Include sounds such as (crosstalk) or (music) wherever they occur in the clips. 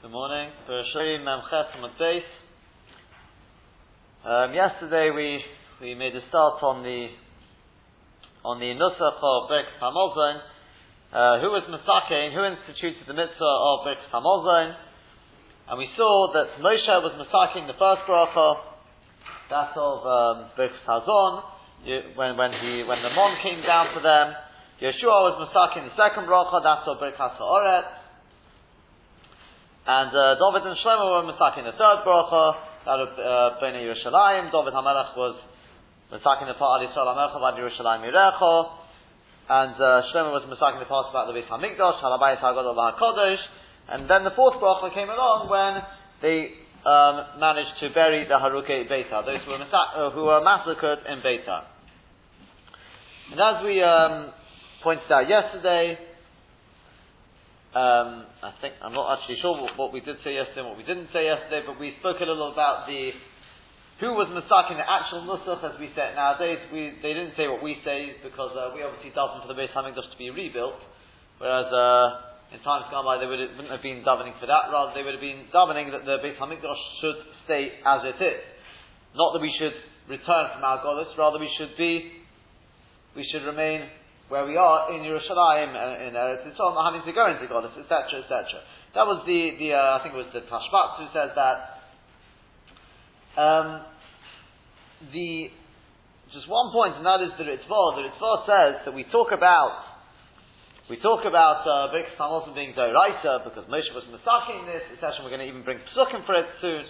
Good morning. Um, Yesterday we we made a start on the on the Nusach of Brik Hamozon. Uh, who was Masakein? Who instituted the mitzvah of Brik Hamozon? And we saw that Moshe was Masakein the first bracha, that of um, Brik Hazon, when when he when the Mon came down for them. Yehoshua was Masakein the second bracha, that of Brik Hasoret. And uh, David and Shlomo were masakin the third bracha, that of uh, Bnei Yerushalayim. David HaMelech was masakin the part Yisrael HaMelech of Yerushalayim Yirecho. And uh, Shlomo was masakin the part about the Beis HaMikdash, Halabayis HaGadol HaKadosh. And then the fourth bracha came along when they um, managed to bury the Haruke Beitar, those who were, massa- uh, who were massacred in Beitar. And as we um, pointed out yesterday, um, I think I'm not actually sure what, what, we did say yesterday and what we didn't say yesterday, but we spoke a little about the who was Masak in the actual Nusach as we say it nowadays. We, they didn't say what we say because uh, we obviously daven for the Beis Hamikdash to be rebuilt, whereas uh, in times gone by they would, wouldn't have been davening for that. Rather, they would have been davening that the Beis Hamikdash should stay as it is. Not that we should return from our goddess, rather we should be, we should remain where we are in Yerushalayim, uh, in Eretz Yisrael, not having to go into Goddess, etc., etc. That was the, the uh, I think it was the Tashbat who says that. Um, the, just one point, and that is the Ritva. The Ritva says that we talk about, we talk about uh, Birkas being Doraita, because Moshe was Masaking this, etc. We're going to even bring Psukim for it soon.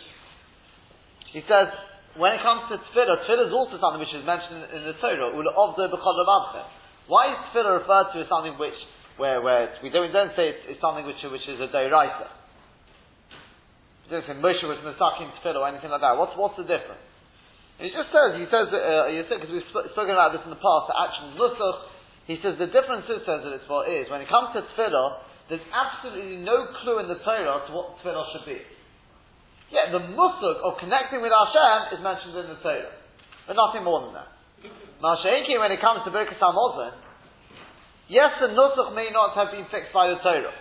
He says, when it comes to Tefillah, Tefillah is also something which is mentioned in the Torah, Ula Ovdo B'chol why is tefillah referred to as something which, where, where we, don't, we don't say it's, it's something which, which is a dayraisa? We don't say Moshe was masakin tefillah or anything like that. What's, what's the difference? And he just says, he says, uh, because we've sp- spoken about this in the past, the action nusach, he says the difference is, says that it's for is, when it comes to tefillah, there's absolutely no clue in the Torah to what tefillah should be. Yeah, the musuk of connecting with Hashem is mentioned in the Torah, but nothing more than that. Masha'inki, when it comes to Birkas HaMozon, yes, the Nusach may not have been fixed by the Torah,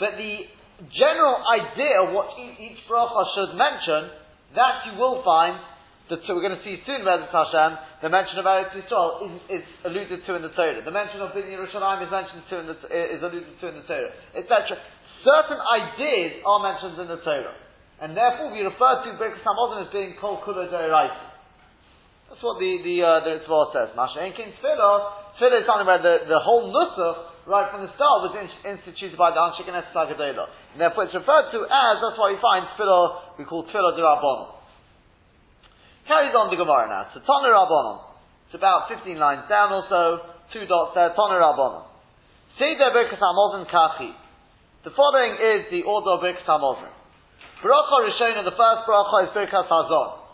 but the general idea of what each bracha should mention, that you will find, that we're going to see soon, Bezat Hashem, the mention of Eretz Yisrael is, is, alluded to in the Torah. The mention of Bin Yerushalayim is mentioned to in the, is alluded to in the Torah, etc. Certain ideas are mentioned in the Torah. And therefore we refer to Birkas HaMozon as being Kol Kula Deiraisi. That's what the the uh, the Tzvah says. Masha Enkin Tefillah. Tefillah is something where the, the whole nusach right from the start was in, instituted by the Anshei Knesses Hagedola. And therefore it's referred to as, that's why we find Tefillah, we call Tefillah Rabbanon. Carries on the Gemara now. So Tana Rabbanon. It's about 15 lines down or so, two dots there, Tana Rabbanon. Seder Birkas HaMozen Kachi. The following is the order of Birkas HaMozen. Bracha Rishona, the first bracha is Birkas Hazon.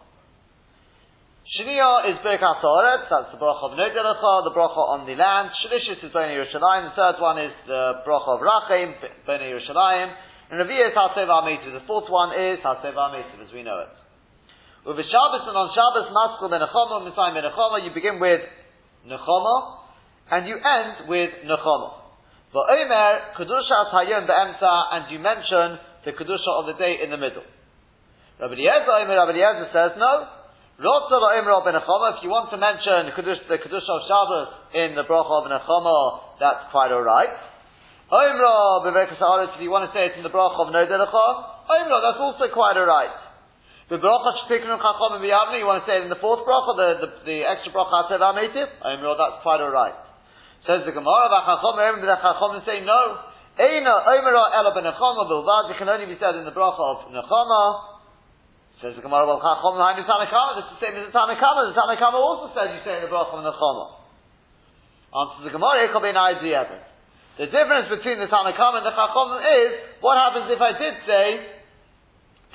Shania is Birkat Haaretz, that's the bracha of Nodelecha, the bracha on the land. Shalishis is Bnei Yerushalayim, the third one is the bracha of Rachem, Bnei Yerushalayim. And Revi'ah is Hasev HaMetiv, the fourth one is Hasev HaMetiv, as we know it. With the Shabbos and on Shabbos, Maskul Menachoma, Misayim Menachoma, you begin with Nechoma, and you end with Nechoma. But Omer, Kedusha Hayom Be'emta, and you mention the Kedusha of the day in the middle. Rabbi Eliezer, Omer, Rabbi Eliezer says, no, if you want to mention the Kedusha of Shabbos in the bracha of Nechama, that's quite alright. if you want to say it in the bracha of Nodelecha, Oimra, that's also quite alright. The bracha Shtiknu Chacham and you want to say it in the fourth bracha, the, the, the extra bracha Hasev HaMetiv, Oimra, that's quite alright. Says the Gemara, V'chachom, the Chachom say no. Eina Oimra Ela Benechama Bilvad, it can only be said in the bracha of Nechama, Says the Gemara, well, Chachom Hainu Tanakama, this is the same as the Tanakama. The Tanakama also said you say in the Bracha and the Choma. Answers the Gemara, Ekol Ben The difference between the Tanakama and the Chachom is, what happens if I did say,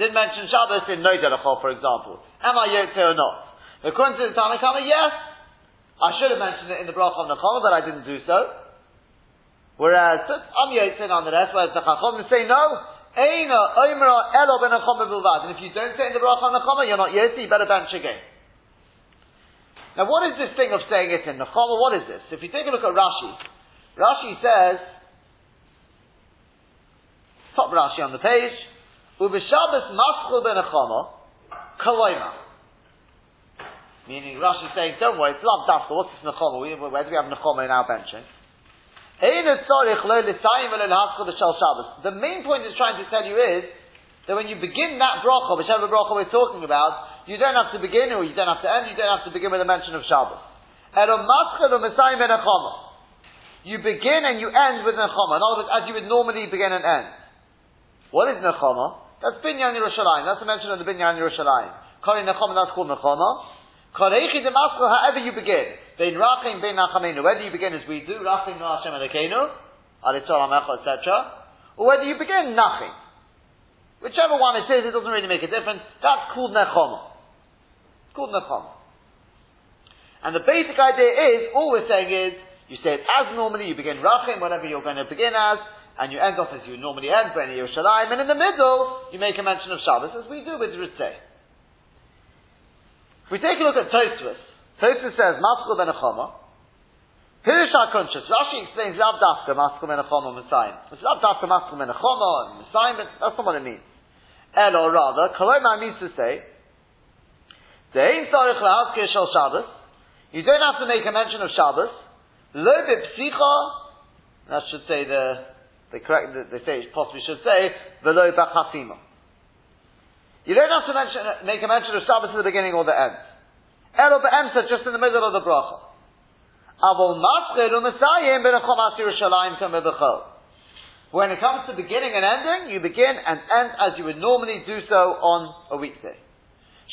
did mention Shabbos in Noidelecho, for example. Am I Yotze or not? According to the Tanakama, yes. I should have mentioned it in the Bracha and the Choma, but I didn't do so. Whereas, I'm Yotze nonetheless, whereas the Chachom say no. And if you don't say in the bracha on nechama, you're not yesi, you better bench again. Now what is this thing of saying it in nechama? What is this? If you take a look at Rashi, Rashi says, top Rashi on the page. Ubishabas maschul ben achama, kaloima. Meaning Rashi is saying, don't worry, it's lav dafka, what's this nechama? Where do we have nechama in our benching? The main point it's trying to tell you is that when you begin that bracha, whichever bracha we're talking about, you don't have to begin or you don't have to end, you don't have to begin with a mention of Shabbos. You begin and you end with nechama. In other words, as you would normally begin and end. What is nechama? That's binyan Yerushalayim. That's the mention of the binyan Yerushalayim. Kali nechama, that's called nechama. However you begin, rachim, nachamenu, whether you begin as we do, rachim no Hashem amecha, etc., or whether you begin nachim. Whichever one it is, it doesn't really make a difference. That's called nechama. It's called nechama. And the basic idea is, all we're saying is, you say it as normally, you begin rachim, whatever you're going to begin as, and you end off as you normally end, Bnei Yerushalayim, and in the middle, you make a mention of Shabbos, as we do with Ritzeh. If we take a look at Tosfos, Tosfos says, Maskul ben Achoma, Pirish HaKuntres, Rashi explains, Lav Dafka, Maskul ben Achoma, Messiah. It's Lav Dafka, Maskul ben Achoma, Messiah, but that's not what it means. El, or rather, Koloma means to say, Dein Sarich Lahazkir Shal Shabbos, you don't have to make a mention of Shabbos, Lo Psicha, that should say the, they correct, they say, possibly should say, Velo Bachasima. You don't have to mention, make a mention of Shabbos at the beginning or the end. Elo be'emsa, just in the middle of the bracha. Avol When it comes to beginning and ending, you begin and end as you would normally do so on a weekday.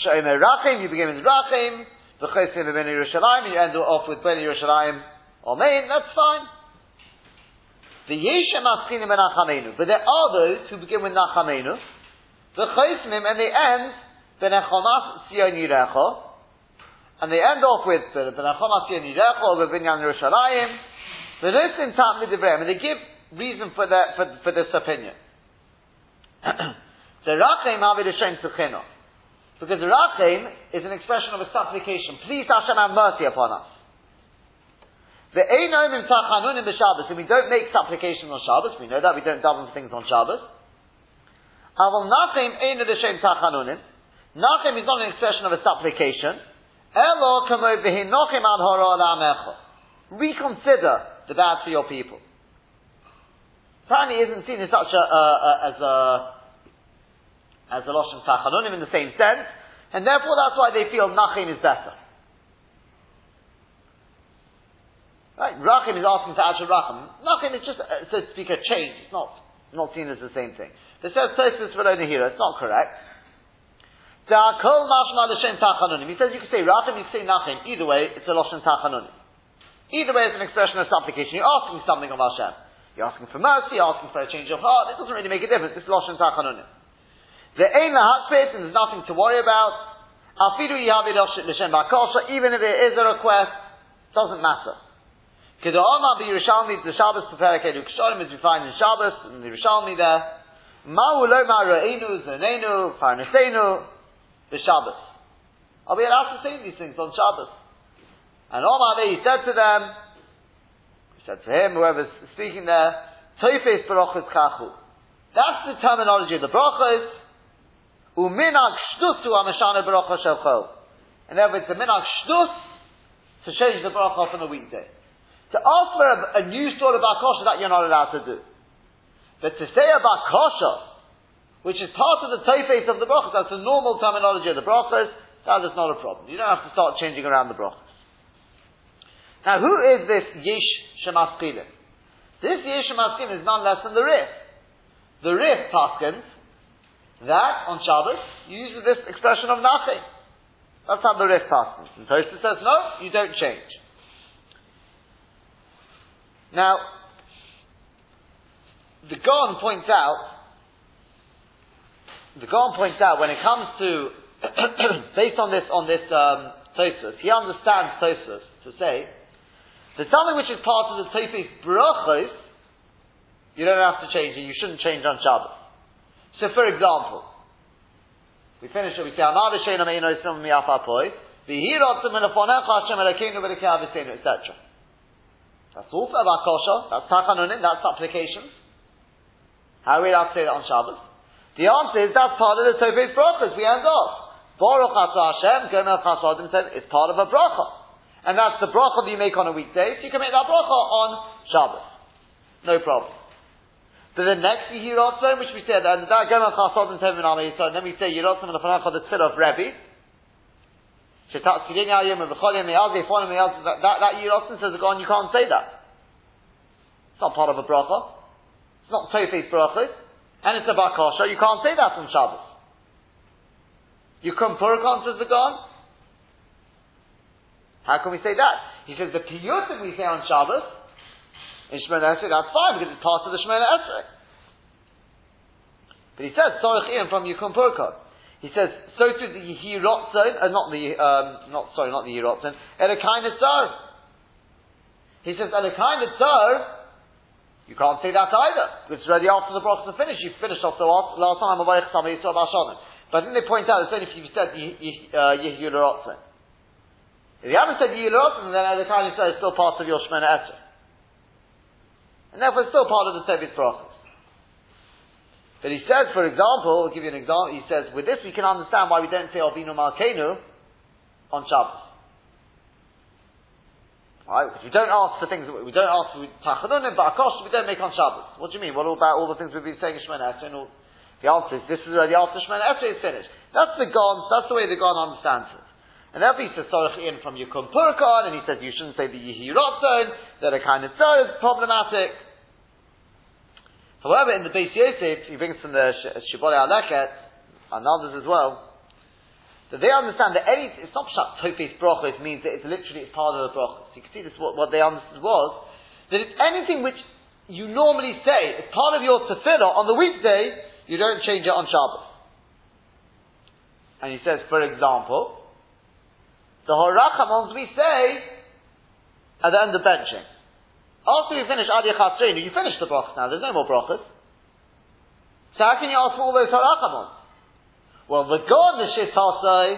Shomer Rachim, you begin with Rachim. V'chesim ben Yerushalayim, you end off with Ben Yerushalayim Main, that's fine. The Yeshem Nachamenu. But there are those who begin with Nachamenu, the Chosmim, and they end, Benechomas Sion Yirecho, and they end off with Benechomas Sion Yirecho, or Binyan Yerushalayim, V'nosim Tat Midivrem, and they give reason for, that, for, for this opinion. (clears throat) the Rachem Avid Hashem Tzuchino. Because the Rachem is an expression of a supplication. Please Hashem have mercy upon us. The Einom in Tachanunim b'Shabbos, and we don't make supplication on Shabbos, we know that, we don't daven for things on Shabbos. Aval nachem ein l'shem tachanunim. Nachem is not an expression of a supplication. Reconsider the bad for your people. Apparently isn't seen as such a, uh, as a, as a loshem tachanunim in the same sense, and therefore that's why they feel nachem is better. Right? Rachim is asking for Asher Rachim. Nachem is just, uh, so to speak, a change. It's not, not seen as the same thing. It says Tosis Velona here. It's not correct. He says you can say Rachim, you can say Nachim. Either way, it's a Loshen Tachanunim. Either way, it's an expression of supplication. You're asking something of Hashem. You're asking for mercy, you're asking for a change of heart. It doesn't really make a difference. It's Loshen Tachanunim. The Ein Lahakpit, and there's nothing to worry about. Afidu Yavid L'Shem Bakosha, even if it is a request, doesn't matter. Keda'oma be Yerushalmi, the Shabbos Perek Edu Kshorim, as we find in Shabbos, and the Yerushalmi there. Ma'u lo ma'ra'enu, zonenu, farnesenu, the Shabbos. I'll be allowed to say these things on Shabbos. And Omar he said to them, he said to him, whoever's speaking there, Toifes barachas kachu. That's the terminology of the brachas. Uminag shtusu amashana bracha shelcho. And therefore it's a minag shtus to change the bracha on a weekday. To ask for a, a new sort of bakosha that you're not allowed to do. But to say about kosher, which is part of the tofes of the brachas, that's the normal terminology of the brachas, that is not a problem. You don't have to start changing around the brachas. Now, who is this Yesh Shemaskilim? This Yesh Shemaskilim is none less than the Rif. The Rif paskins that on Shabbos you use this expression of nothing. That's how the Rif paskins. And Tosfos says, no, you don't change. Now, the Gaon points out, the Gaon points out when it comes to, (coughs) based on this, on this um, Tosfos, he understands Tosfos to say that something which is part of the Tosfos brachos, you don't have to change it, you shouldn't change on Shabbos. So for example, we finish it, we say, Amar v'shein ameinu isim mi'afapoi, v'hirot minafonecha Hashem elekeinu v'lekeinu etc. That's also about kosher, that's tachanunim, that's applications. How are we allowed to say that on Shabbos? The answer is that's part of the Tofes brachas. We end off. Baruch Hashem, Gomel Chasadim says it's part of a bracha. And that's the bracha that you make on a weekday, so you can make that bracha on Shabbos. No problem. So the next Yehirotzon, which we said, and that Gomel Chasadim says in Amay Yisrael, then we say Yehirotzon and the Fanacha, the tefillah of Rebbe. That, that, that Yehirotzon says, on, you can't say that. It's not part of a bracha. It's not Tofes bracha. And it's a bakasha. You can't say that on Shabbos. You come Purikon, says the God. How can we say that? He says the piyutim we say on Shabbos, in Shemona Esrei, that's fine because it's part of the Shemona Esrei. But he says, Sorech Ian from Yukum Purikon. He says, so too the Yehirotzon, uh, not the, um, not, sorry, not the Yehirotzon, Elakain Etzar. He says, Elakain Etzar, you can't say that either. It's already after the brachas are finished. You finished off the last, last time. But I think they point out it's only if you said uh, If you haven't said Yehiyul then the kind of it's still part of your Shemana Esrei. And therefore it's still part of the Tevis brachas. But he says, for example, I'll give you an example, he says, with this we can understand why we don't say Avinu Malkeinu on Shabbos. Right? Because we don't ask for things, we don't ask for tachanunim, but akosh we don't make on Shabbos. What do you mean? What about all the things we've been saying in Shemana Esrei? The answer is, this is where the after Shemana Esrei is finished. That's the Gon, that's the way the Gon understands it. And therefore he says Sorach in from Yukum Purkon, and he says you shouldn't say the Yehirotzon, that a kind of is problematic. However, in the Beis Yosef, he brings from the Shibbolei HaLeket, and others as well, so they understand that any, it's not Pshat Tofes Brachos means that it's literally it's part of the Brachos. You can see this, what, what they understood was, that it's anything which you normally say is part of your tefillah on the weekday, you don't change it on Shabbos. And he says, for example, the Horachamons we say at the end of benching. After you finish Adi Chatzreinu, you finish the brachas now, there's no more brachas. So how can you ask for all those Horachamons? Well, the God, the Shittasai,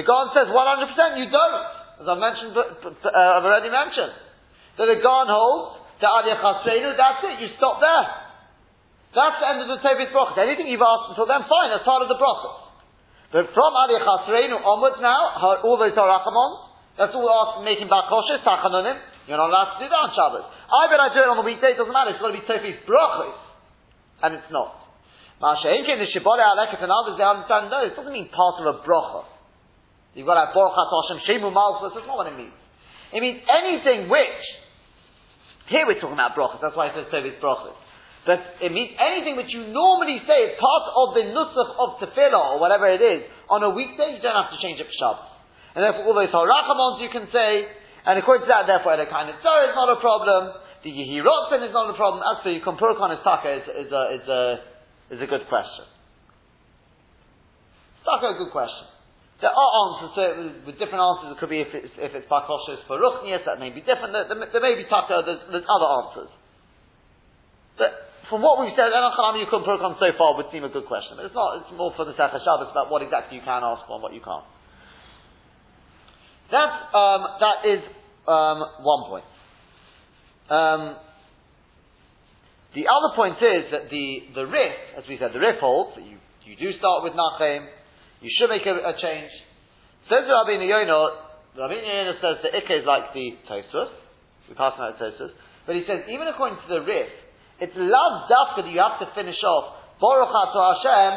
the God says 100% you don't. As I've mentioned, uh, I've already mentioned. That the God holds, the Aliyah Chasreinu, that's it, you stop there. That's the end of the Tevis Brachas. Anything you've asked until then, fine, that's part of the process. But from Aliyah Chasreinu onwards now, all those are Rachamons, that's all asked making back kosher, tachanunim, you're not allowed to do that on Shabbos. I bet I do it on the weekday, it doesn't matter, it's got to be Tevis Brachas. And it's not. Masha'inkin, the Shibbolei HaLeket and others, they understand, no, it doesn't mean part of a brocha. You've got to have Baruch Hashem, Shemu Malchus, that's not what it means. It means anything which, here we're talking about brochas, that's why it says Tevis brochas. But it means anything which you normally say is part of the nusach of tefillah or whatever it is on a weekday, you don't have to change it for Shabbos. And therefore, all those harachamons you can say, and according to that, therefore, the kind of tzar is not a problem. The yehirotzen is not a problem. As for you on his taka is, is a is a is a good question. It's a good question. There are answers to it with, different answers. It could be if it's, if it's bakoshes for ruchnias, that may be different. There, there, there may be taka, there's, there's, other answers. But from what we've said, Enochanami Yukum Purkon so far would seem a good question. But it's not, it's more for the Sefer Shabbos about what exactly you can ask for and what you can't. That, um, that is um, one point. Um, the other point is that the, the Rif, as we said, the Rif holds that you, you do start with Nachem, you should make a, a change. Says Rabbi Yono, Rabbi Yono says the Ikka is like the Tosus, we pass on that Tosus, but he says even according to the Rif, it's love dafka that you have to finish off Baruch Ato Hashem,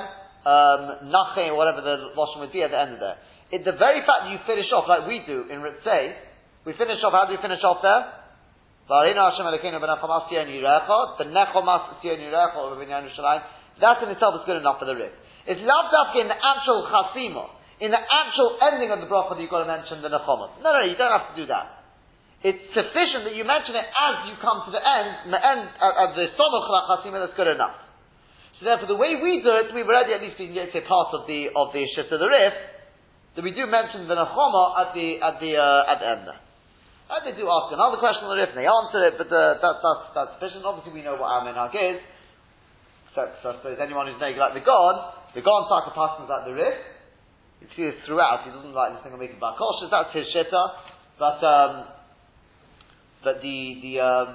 um, Nachem, whatever the Lashon would be at the end of that. It, the very fact that you finish off like we do in Ritzay, we finish off, how do we finish off there? That in itself is good enough for the Rif. It's not in the actual chasima, in the actual ending of the bracha that you've got to mention the nechomas. No, no, you don't have to do that. It's sufficient that you mention it as you come to the end, the end of the somoch chasima, that's good enough. So therefore, the way we do it, we've already at least been say part of the of the shift of the rif, that we do mention the nechoma at the at the uh, at the end. And they do ask another question on the Rif, and they answer it, but uh, that, that's, that's sufficient. Obviously, we know what our minhag is. Except, so I suppose anyone who's naked like the God, the God Taka passes like the Rif. You see this throughout. He doesn't like this thing of making bakoshes. That's his shitta. But um, but the the um,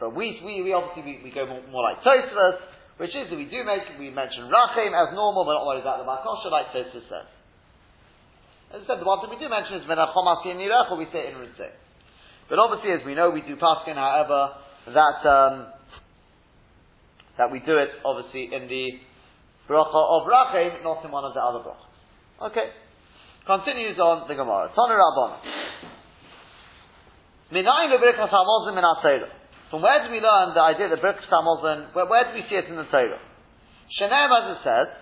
but we we, we obviously we, we go more, more like Tosfos. which is that we do make, we mention Rachim as normal, but not worried about the Makosha, like Tosus says. As I said, the one thing we do mention is Menachom Asi or we say in Ritzeh. But obviously, as we know, we do Paskin, however, that, um, that we do it, obviously, in the bracha of Rachim, not in one of the other brachas. Okay. Continues on the Gemara. Tana Rabbana. Minayin lebrikas hamozim min From where do we learn the idea that brikas hamozim? Where, where do we see it in the Torah? Shenem, as it says,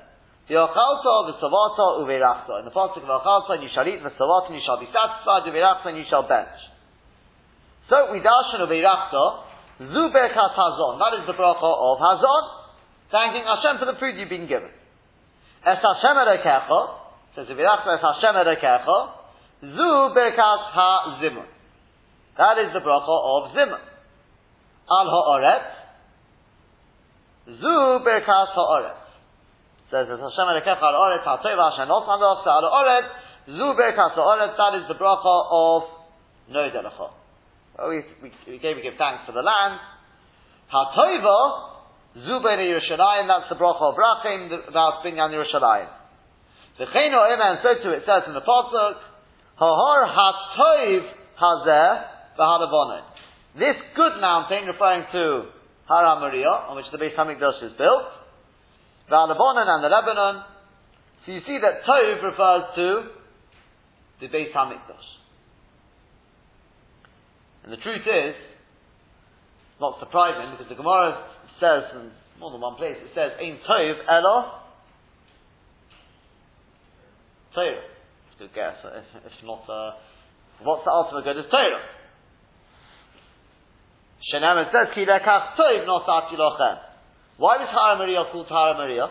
V'yochalta v'savata uveirachta. In the pasuk of Ochalta, and you shall eat v'savata, and you shall be satisfied, uveirachta, and you shall bench. So we darshan uveirachta, zu berkas hazon. That is the bracha of hazon, thanking Hashem for the food you've been given. Es Hashem erekecha, says uveirachta es Hashem erekecha, zu berkas ha-zimun. That is the bracha of zimun. Al ha'oret, zu berkas ha'oret says as Hashem Elokecha al Oretz HaTov Hashem Not Handoch Al Oretz Zu Berkas Oretz that is the bracha of Noidelecha. Well, we, we, we gave we give thanks for the land. HaTova Zu Ben Yerushalayim that's the bracha of Rachim about Binyan Yerushalayim. The Cheno Iman so to it says in the pasuk Hahar HaTov Hazeh V'Hadavonim. This good mountain referring to Har on which the Beis Hamikdash is built Lebanon and the Lebanon. So you see that Tov refers to the Beis Hamikdash. And the truth is, not surprising because the Gemara says in more than one place, it says, Ein Tov Elo Torah. It's a good guess. If, if not, uh, what's the ultimate good is Torah. Shenem it says, Ki lekach Tov not lochem. Why was Har HaMoriah called Har HaMoriah?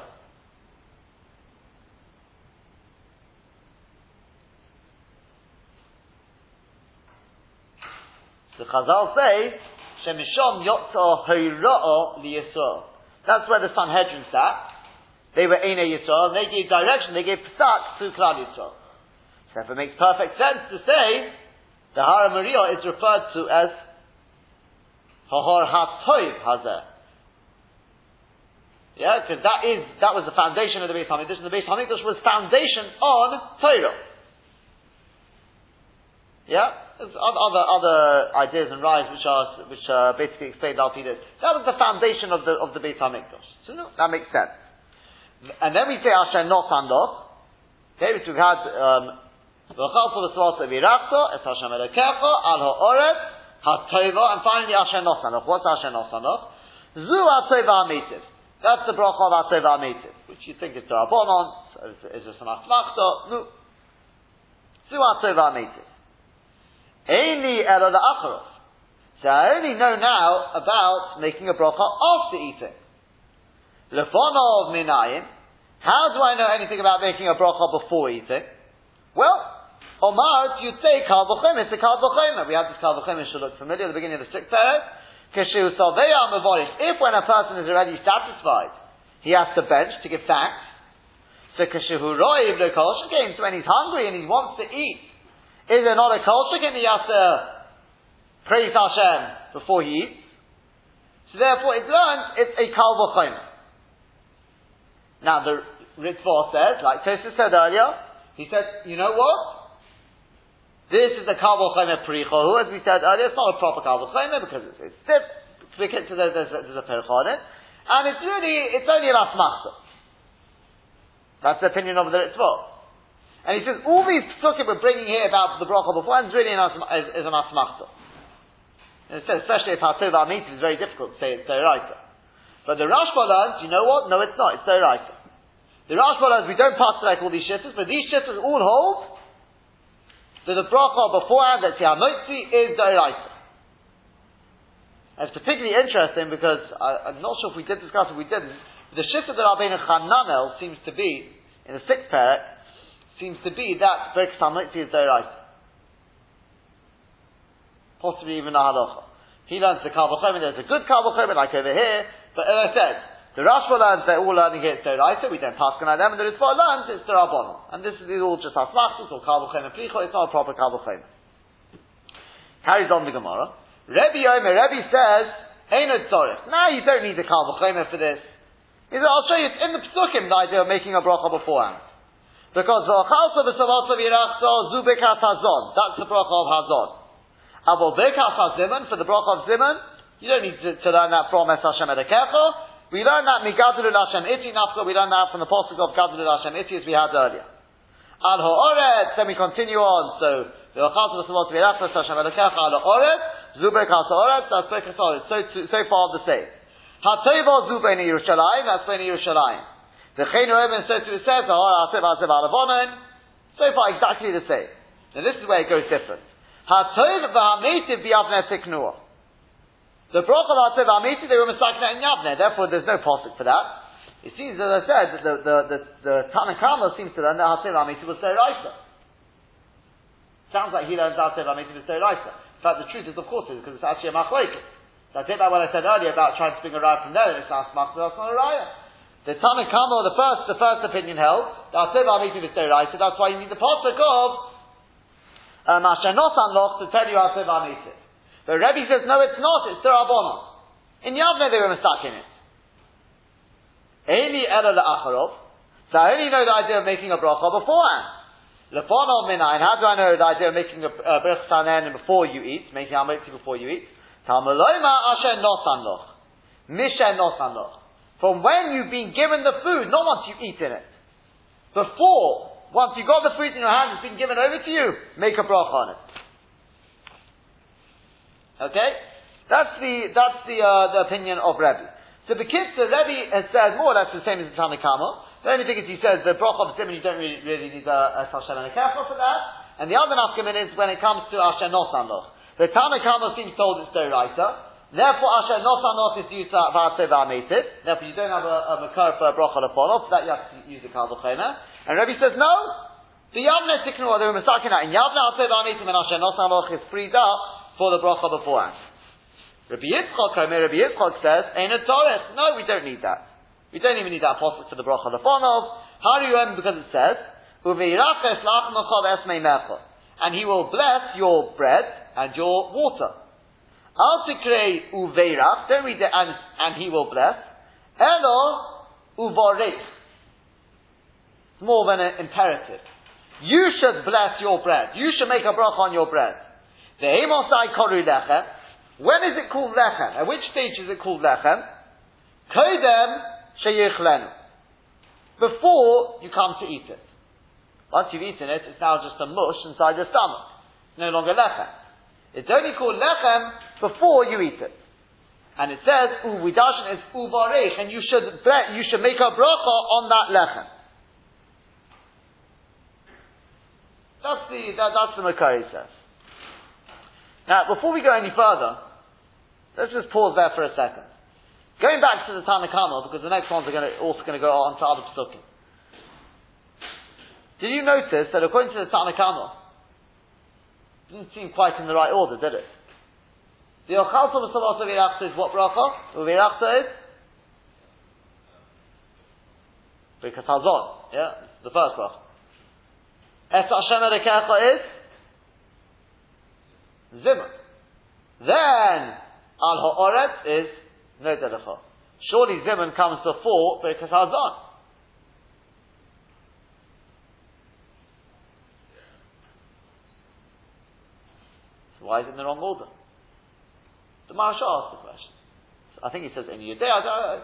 The Chazal say, Shemishom Yotza Hoyra'o Liyisrael. That's where the Sanhedrin sat. They were Ene Yisrael, and they gave direction, they gave psak to Klal Yisrael. So it makes perfect sense to say, the Har HaMoriah is referred to as Hahor HaToiv Hazeh. Yeah, because that is that was the foundation of the Beis Hamikdash, the Beis Hamikdash was foundation on Torah. Yeah, There's other other ideas and rides which are which are basically explained after this. That was the foundation of the of the Beis Hamikdash. So no, that makes sense. And then we say Asher not Sandoch. Okay, we've had um, V'chal the Svasa Virachto, Es Hashem Elokecha, Al Ha'oret, HaTova, and finally Asher not Sandoch. What's Asher not Sandoch? Zu HaTova HaMitiv. That's the bracha of Meitiv, which you think is Darabonon, is, is this an Asmachta? No. Su Aseva Meitiv. Eini Ela the Acharos. So I only know now about making a bracha after eating. Lefonov Minayin. How do I know anything about making a bracha before eating? Well, Omar, you'd say Kal It's a Kal We have this Kal should look familiar at the beginning of the sixth paragraph. If when a person is already satisfied, he has to bench to give thanks. So kashihuroiv the kolshakin, so when he's hungry and he wants to eat, is there not a kolshakin he has to praise Hashem before he eats? So therefore it learns it's a kal Now the Ritva says, like Tosis said earlier, he said, you know what? This is a Kabul Chayme Who, as we said earlier, it's not a proper Kabul Chayme because it's, it's stiff, because there's, there's, there's a Perich on it, and it's really, it's only an Asmachta. That's the opinion of the Ritva. And he says, all these psukim we're bringing here about the bracha before is really an, is, is an asmachta. And it says, especially if Hatov Amit is very difficult to say it's Deiraita. But the Rashba learns, you know what? No, it's not. It's Deiraita. The Rashba learns, we don't pass like all these shittas, but these shittas all hold so the bracha beforehand, that's Yamotzi, is Dairaita. It's particularly interesting because I, am not sure if we did discuss it, we didn't. The shift that Rabbeinu Chananel seems to be, in the sixth parak, seems to be that Birkas Hamotzi is Dairaita. Possibly even a halacha. He learns the Kabbalah there's a good Kabbalah like over here, but as I said, the Rashba learns they're all learning it Doraisa, we don't pass on them, and the Ritva learns it's Rabbanon. And this is all just Asmachtus or Kavuchem and Plicho, it's not a proper Kavuchem. Carries on the Gemara. Rebbe Yomer, Rebbe says, Ain't Tzorich. Now you don't need the Kavuchem for this. He said, I'll show you in the Pesukim the idea of making a bracha beforehand. Because uh, the Chalsa v'Savasa v'Yirachso zu bekas hazon. That's the bracha of hazon. Abo bekas hazimun, for the bracha of zimun, you don't need to, to learn that from Es Hashem Edekecha. We learn that migadul Hashem iti nafka, we learn that from the Pasuk of gadul Hashem iti as we had earlier. Al ha'oretz, then we continue on, so, the Chalsa v'Savasa v'Yirachso Hashem Edekecha al ha'oretz, zu bekas ha'oretz, that's bekas ha'oretz. So, so far the same. Hateva zu bein Yerushalayim, that's bein Yerushalayim. The Chen Reuben says to it says, oh, Asif Asif Alavonon. So far, exactly the same. Now this is where it goes different. Hatov v'hametiv b'yavne tiknua. The bracha of Hatov v'hametiv, they were misakna in Yavne, therefore there's no posik for that. It seems, as I said, that the, the, the, the Tanakama seems to learn that Hatov v'hametiv was Seraisa. Sounds like he learns Hatov v'hametiv was Seraisa. In fact, the truth is, of course, it is because it's actually a machlekes. So I take that what I said earlier about trying to bring a raya from there, and it's not that's not a raya. The Tanakama the first, the first opinion held, that Asir Amitiv is so that's why you need the Pasuk of um, Asher Loch to tell you Asir Amitiv. But Rebbe says, no, it's not, it's Durabonon. In Yavne they were stuck in it. Amy Ela Acharov. So I only know the idea of making a bracha beforehand. Lefonov Minayin, how do I know the idea of making a, bracha before you eat, making a before you eat? Talmuloima Asher Nosan Loch. Misha Nosan Loch. From when you've been given the food, not once you've eaten it. Before, once you've got the food in your hand, it's been given over to you, make a bracha on it. Okay? That's the, that's the, uh, the opinion of Rebbe. So the Kitzur, Rebbe has said more or less the same as the Tanakhama. The only thing is he says the bracha of Simon, you don't really, really need a, a Sashem and a Kefir for that. And the other nafkamin is when it comes to Asher Nosan The Tanakhama seems told it's Doraita. Therefore, Asher not anoch is used v'aseh v'ametit. Therefore, you don't have a, a makar for a bracha lefonov, so that you have to use a kal And Rabbi says, no. The yavne tiknu, were misakin out. And yavne aseh v'ametim and Asher not anoch is freed up for the bracha beforehand. Rabbi Yitzchak, Rabbi Yitzchak says, a torah. No, we don't need that. We don't even need that apostle for the bracha lefonov. How do you earn? Because it says, and he will bless your bread and your water. Al tikrei uveirach, don't read it and, and he will bless. Elo uvarech. It's more than an imperative. You should bless your bread. You should make a bracha on your bread. When is it called lechem? At which stage is it called lechem? Kodem sheyichlenu. Before you come to eat it. Once you've eaten it, it's now just a mush inside your stomach. It's no longer lechem. It's only called lechem before you eat it. And it says, Uvidashin is uvarech, and you should, you should make a bracha on that lechem. That's the, that, that's the Makari says. Now, before we go any further, let's just pause there for a second. Going back to the Tanakhama, because the next ones are to, also going to go on to other psukim. Did you notice that according to the Tanakhama, didn't seem quite in the right order, did it? The Ochalta V'Savata V'Irachta is what bracha? V'Irachta is? Because Hazon, yeah, the first bracha. Es Hashem Erekecha is? Zimmer. Then, Al Ha'oret is Nedelecha. Surely Zimun comes before because Hazon. So why is it in the wrong order? The Maharsha asked the question. I think he says in Yudea. I don't,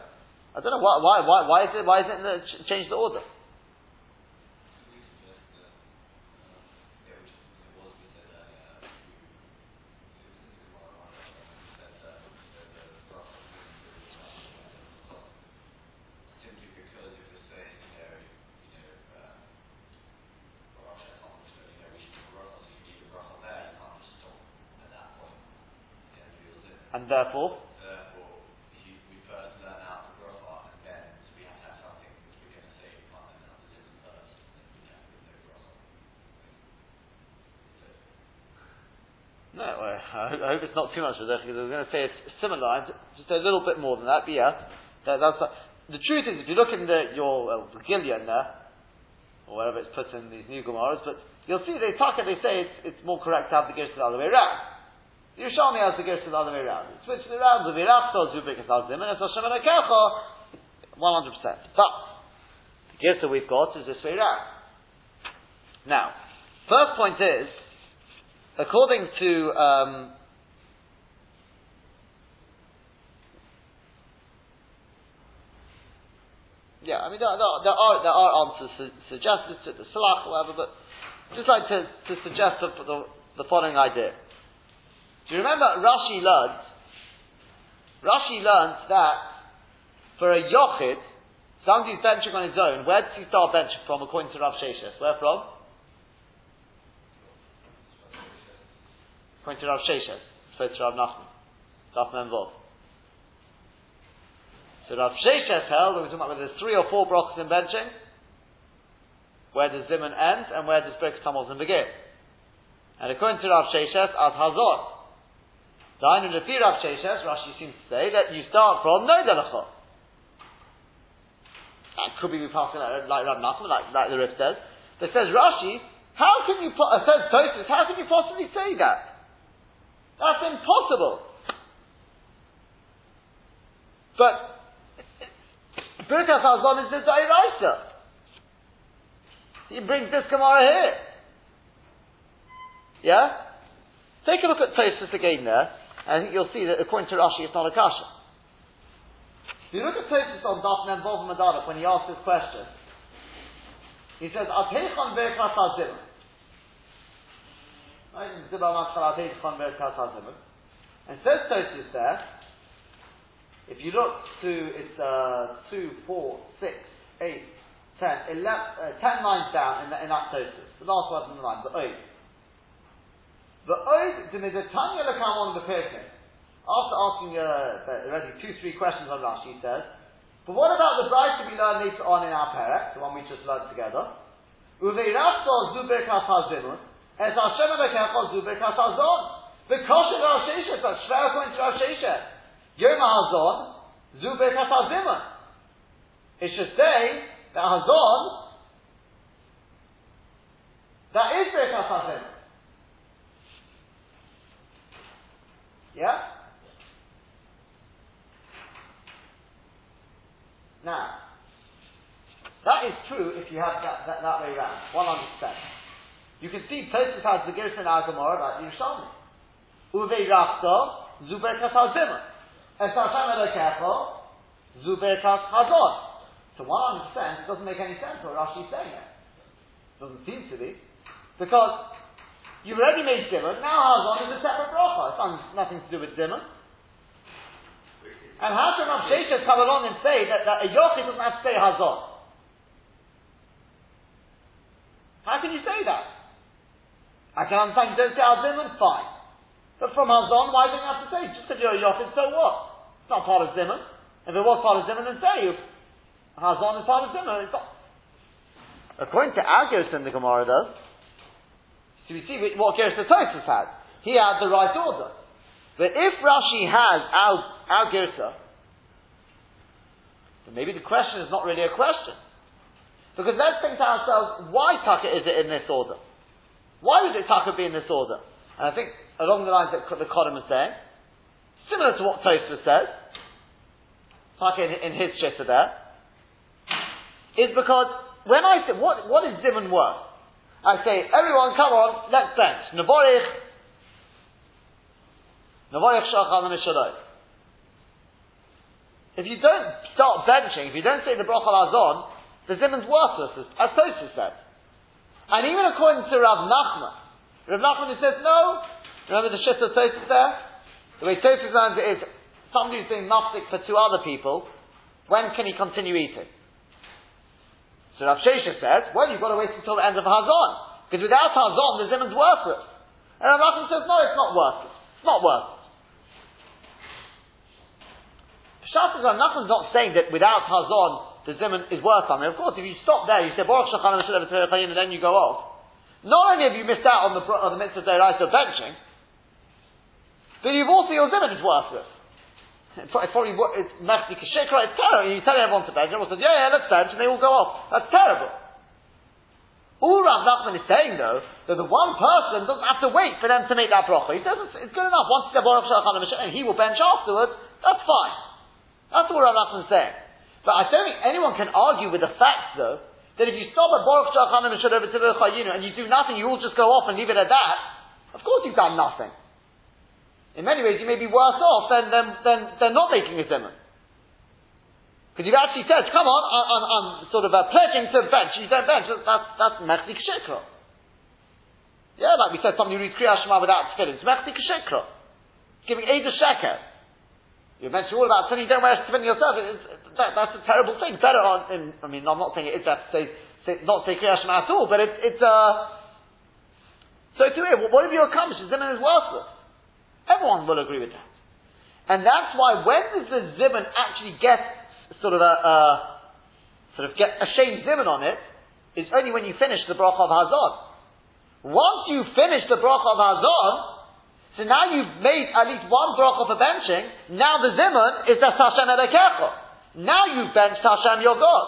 I don't know why, why, why, why is it, why is it in the, change the order? Therefore? No, I hope it's not too much of that because I was going to say it's similar, just a little bit more than that. But yeah, that, that's the truth is if you look in the, your uh, Gillian there, or whatever it's put in these new Gemaras, but you'll see they talk and they say it's, it's more correct to have the Gersh the other way around. Yerushalmi has the Gersh the other way around. Switch it around. The Virachto Zubik Zim and Hashem 100%. But, the Girsa we've got is this way around. Now, first point is, according to, um, yeah, I mean, there, there, there are, there are answers su- suggested to the Salach, or whatever, but just like to, to suggest the, the, the following idea. Do you remember Rashi learned? Rashi learned that for a yochid, somebody who's benching on his own, where does he start benching from according to Rav Sheshes? Where from? According to Rav Sheshes, supposed to Rav Nachman. Nachman involved. So Rav Sheshes held, we're talking about whether there's three or four brachas in benching, where does Zimun end, and where does Birkas Hamozon begin? And according to Rav Sheshes, as Hazor, Dainu Lefi Rav Sheshes, Rashi seems to say that you start from no delacha. That could be passing like, like Rav Nachman, like, like the Rif says. But says Rashi, how can you, uh, says Tosis, how can you possibly say that? That's impossible. But Birkas Hazon is the Dairaisa. He brings this Gemara here. Yeah? Take a look at Tosis again there. I think you'll see that according to Rashi, it's not a kasha. If you look at Tosis on Daf Menvov Madara when he asks this question, he says, "Ateichon berkas hazim." Right? And says Tosis there, if you look to, it's uh, 2, 4, 6, 8, 10, 11, uh, 10 lines down in, the, in that Tosis. The last word in the line, the Oid. The oid dimizatanya the bepirkin. After asking uh, already two, three questions on Rashi, he says, but what about the bride to be learned later on in our parak, the one we just learned together? Uveirafto zuberkas hazimun, es Hashem alekecho zuberkas hazon. The kosher Rav Sheshet, that's shver according to Rav Sheshet. Yom hazon, zuberkas hazimun. It should say that hazon, that is berkas hazimun. Yeah? Now, that is true if you have that, that, that way around, 100%. You can see Tosfos has the Gerson Al Gemara about Yerushalmi. Uve Rafto, Zuberkas Hazimah. Es Hashem Elokecho, Zuberkas Hazon. So 100% it doesn't make any sense what Rashi is saying it. Doesn't seem to be. Because You've already made Zimun, now Hazon is a separate bracha. It's nothing to do with Zimun. And how can Rav Sheshes come along and say that, that a Yochid doesn't have to say Hazon? How can you say that? I can understand you don't say Zimun, fine. But from Hazon, why don't you have to say? Just because you're a Yochid, so what? It's not part of Zimun. If it was part of Zimun, then say you. Hazon is part of Zimun. It's not. According to Agos in the Gemara, though, so we see what Gersh Tosfos had. He had the right order. But if Rashi has our, our then maybe the question is not really a question. Because let's think to ourselves, why Taka is it in this order? Why would it Taka be in this order? And I think along the lines that the Kodam is saying, similar to what Tosfos says, Taka in, in his shitta there, is because when I say, what, what is Zimun worth? I say, everyone, come on, let's bench. Nevorich, Nevorich If you don't start benching, if you don't say the Brachal Azon, the Zimon's worthless, as Tosfos said. And even according to Rav Nachman, Rav Nachman says, no, remember the Shit of Tosfos there? The way Tosfos learns it is, somebody who's doing mafsik for two other people, when can he continue eating? So Rav Sheshes says, well, you've got to wait until the end of Hazon. Because without Hazon, the Zimon's worthless. And Rav Nachman says, no, it's not worthless. It's not worthless. Shas Rav Nachman's not saying that without Hazon, the Zimon is worth something. Of course, if you stop there, you say, Baruch Shachan and then you go off. Not only have you missed out on the, on the mitzvah of benching, but you've also, your Zimon is worthless. It's mechti kashikra. It's terrible. You tell everyone to bench. Everyone says, "Yeah, yeah, let's bench," and they all go off. That's terrible. All Rav Nachman is saying though that the one person doesn't have to wait for them to make that bracha. He says it's, good enough. Once they're Baruch and he will bench afterwards. That's fine. That's all Rav Nachman is saying. But I don't think anyone can argue with the fact, though, that if you stop at Baruch Shachanam and Shadov and you do nothing, you all just go off and leave it at that, of course you've done nothing. In many ways, you may be worse off than, than, than, than not making a Zimun. Because you've actually said, come on, I'm, I'm sort of uh, pledging to bench. You don't bench. That's, that's Mechzik Shikra. Yeah, like we said, somebody reads Kriyat Shema without tefillin. It's Mechzik Shikra. Giving aid a sheker. You mentioned all about tefillin, you don't wear tefillin yourself. That, that's a terrible thing. Better on, in, I mean, I'm not saying it is that to say, say not say Kriyat Shema at all, but it, it's, uh, so to it, what have you accomplished? Zimun is worthless. Everyone will agree with that. And that's why when does the Zimun actually get sort of a, a sort of get a shame zimun on it is only when you finish the bracha of Hazon. Once you finish the bracha of Hazon, so now you've made at least one bracha for benching, now the zimun is the Hashem Elekecho. Now you've benched Hashem your God.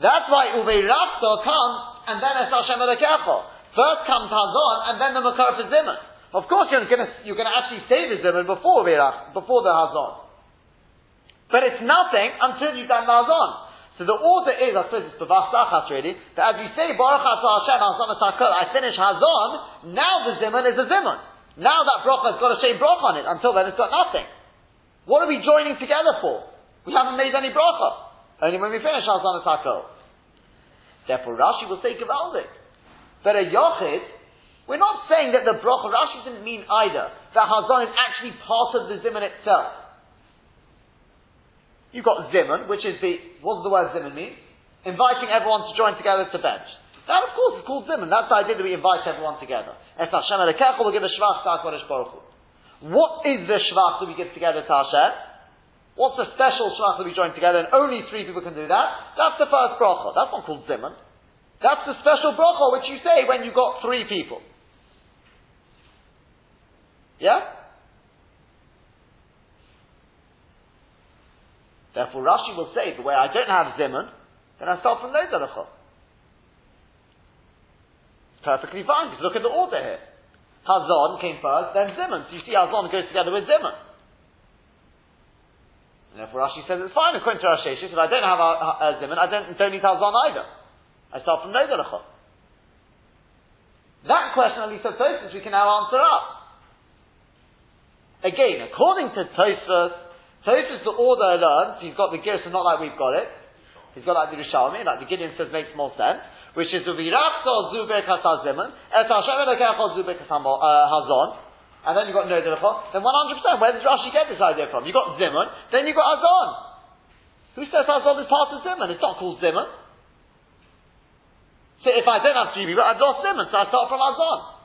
That's why Uveirachto comes and then it's Hashem Elekecho. First comes Hazon and then the Makar for zimun. Of course you're gonna, you're gonna actually say the zimun before before the Hazon. But it's nothing until you've done Nazon. So the order is, I suppose it's Bavach Sachas really, that as you say Baruch Hashem Hazon I finish Hazon, now the Zimun is a Zimun. Now that bracha has got a shame bracha on it. Until then it's got nothing. What are we joining together for? We haven't made any bracha. Only when we finish Takol. Therefore Rashi will say Gavaldik. But a Yochid, we're not saying that the bracha, Rashi didn't mean either, that Hazon is actually part of the Zimun itself. You've got zimun, which is the, what does the word zimun mean? Inviting everyone to join together to bench. That, of course, is called zimun. That's the idea that we invite everyone together. Es Hashem Elekecha will give a shvach to HaKadosh Baruch. What is the shvach that we give together to Hashem? What's the special shvach that we join together and only three people can do that? That's the first bracha. That's not called zimun. That's the special bracha which you say when you've got three people. Yeah? Therefore, Rashi will say, the way I don't have Zimun, then I start from halachot. It's perfectly fine, because look at the order here. Hazon came first, then Zimun. So you see Hazon goes together with Zimun. And therefore Rashi says it's fine, according to Rashi, if I don't have a, a, a Zimun, I don't, don't need Hazon either. I start from halachot. That question, at least of Tosfos, we can now answer up. Again, according to Tosfos, Tosfos the order so he's got the Gersa not like we've got it. He's got like the Rishalmi, like the Gideon says makes more sense. Which is Uvirachto Zubek Hasazimun, Et Hashem Elokechol Zubek uh, Hazon, and then you've got Nodelecho, then 100%, where does Rashi get this idea from? You've got Zimun, then you've got Hazon. Who says Hazon is part of Zimun? It's not called Zimun. So if I don't have people, I've lost Zimun, so I start from Hazon.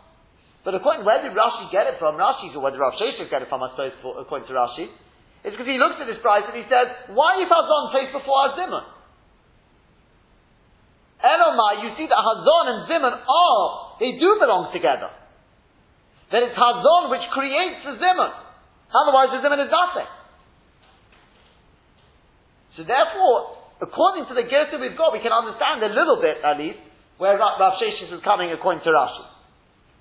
But according, where did Rashi get it from? Rashi, or where did Rav Sheshes get it from, I suppose, according to Rashi? It's because he looks at this price and he says, why is Hazon placed before Zimun? Enomai, you see that Hazon and Zimun are, they do belong together. That it's Hazon which creates the Zimun. Otherwise the Zimun is nothing. So therefore, according to the Gersa we've got, we can understand a little bit, at least, where Rav Sheshes is coming according to Rashi.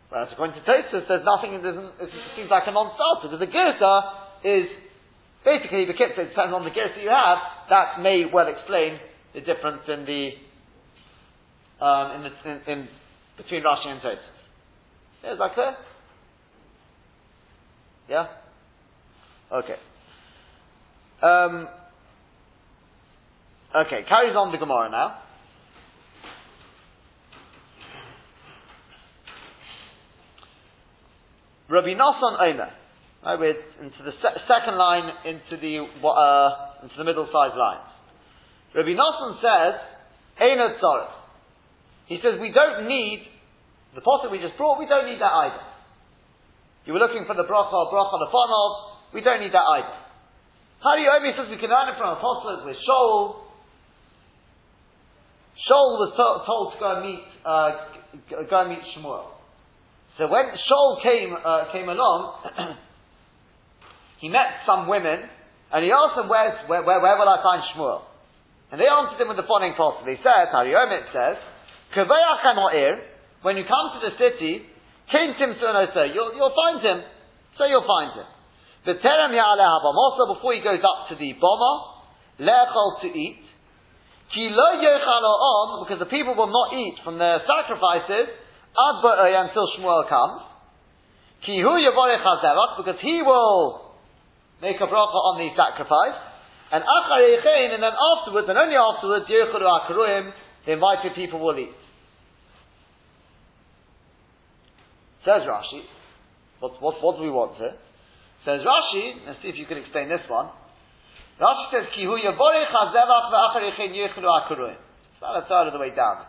Whereas according to Tosfos, there's nothing, it seems like a non-starter, because the Gersa is Basically, the kitzah depends on the gears you have. That may well explain the difference in the um, in, the, in, in, between Rashi and Tosfos. Yeah, is that clear? Yeah. Okay. Um, okay. Carries on the Gemara now. Rabbi Nosson Omer. Right, we're into the se- second line into the uh, into the middle sized lines. Rabbi Nosson says, Einot Tzorech. He says we don't need the posset we just brought. We don't need that either. You were looking for the bracha, bracha the fonov. We don't need that either. Hari says we can learn it from a posset with Shaul. Shaul was to- told to go and meet uh, go and meet Shmuel. So when Shaul came uh, came along. (clears throat) he met some women, and he asked them, where, where, where will I find Shmuel? And they answered him with the following posture. They said, Hariyomit says, when you come to the city, you'll, you'll find him. So you'll find him. Terem also before he goes up to the bomber, lechol to eat. Because the people will not eat from their sacrifices, ad until Shmuel comes. Ki hu yavorech because he will make a bracha on the sacrifice. And achar and then afterwards, and only afterwards, yechuru akaruim, the invited people will eat. Says Rashi, what, what, what do we want here? Says Rashi, let's see if you can explain this one. Rashi says, Ki hu yavorech hazevach ve'achar yechein yechulu akuruim. It's about a third of the way down.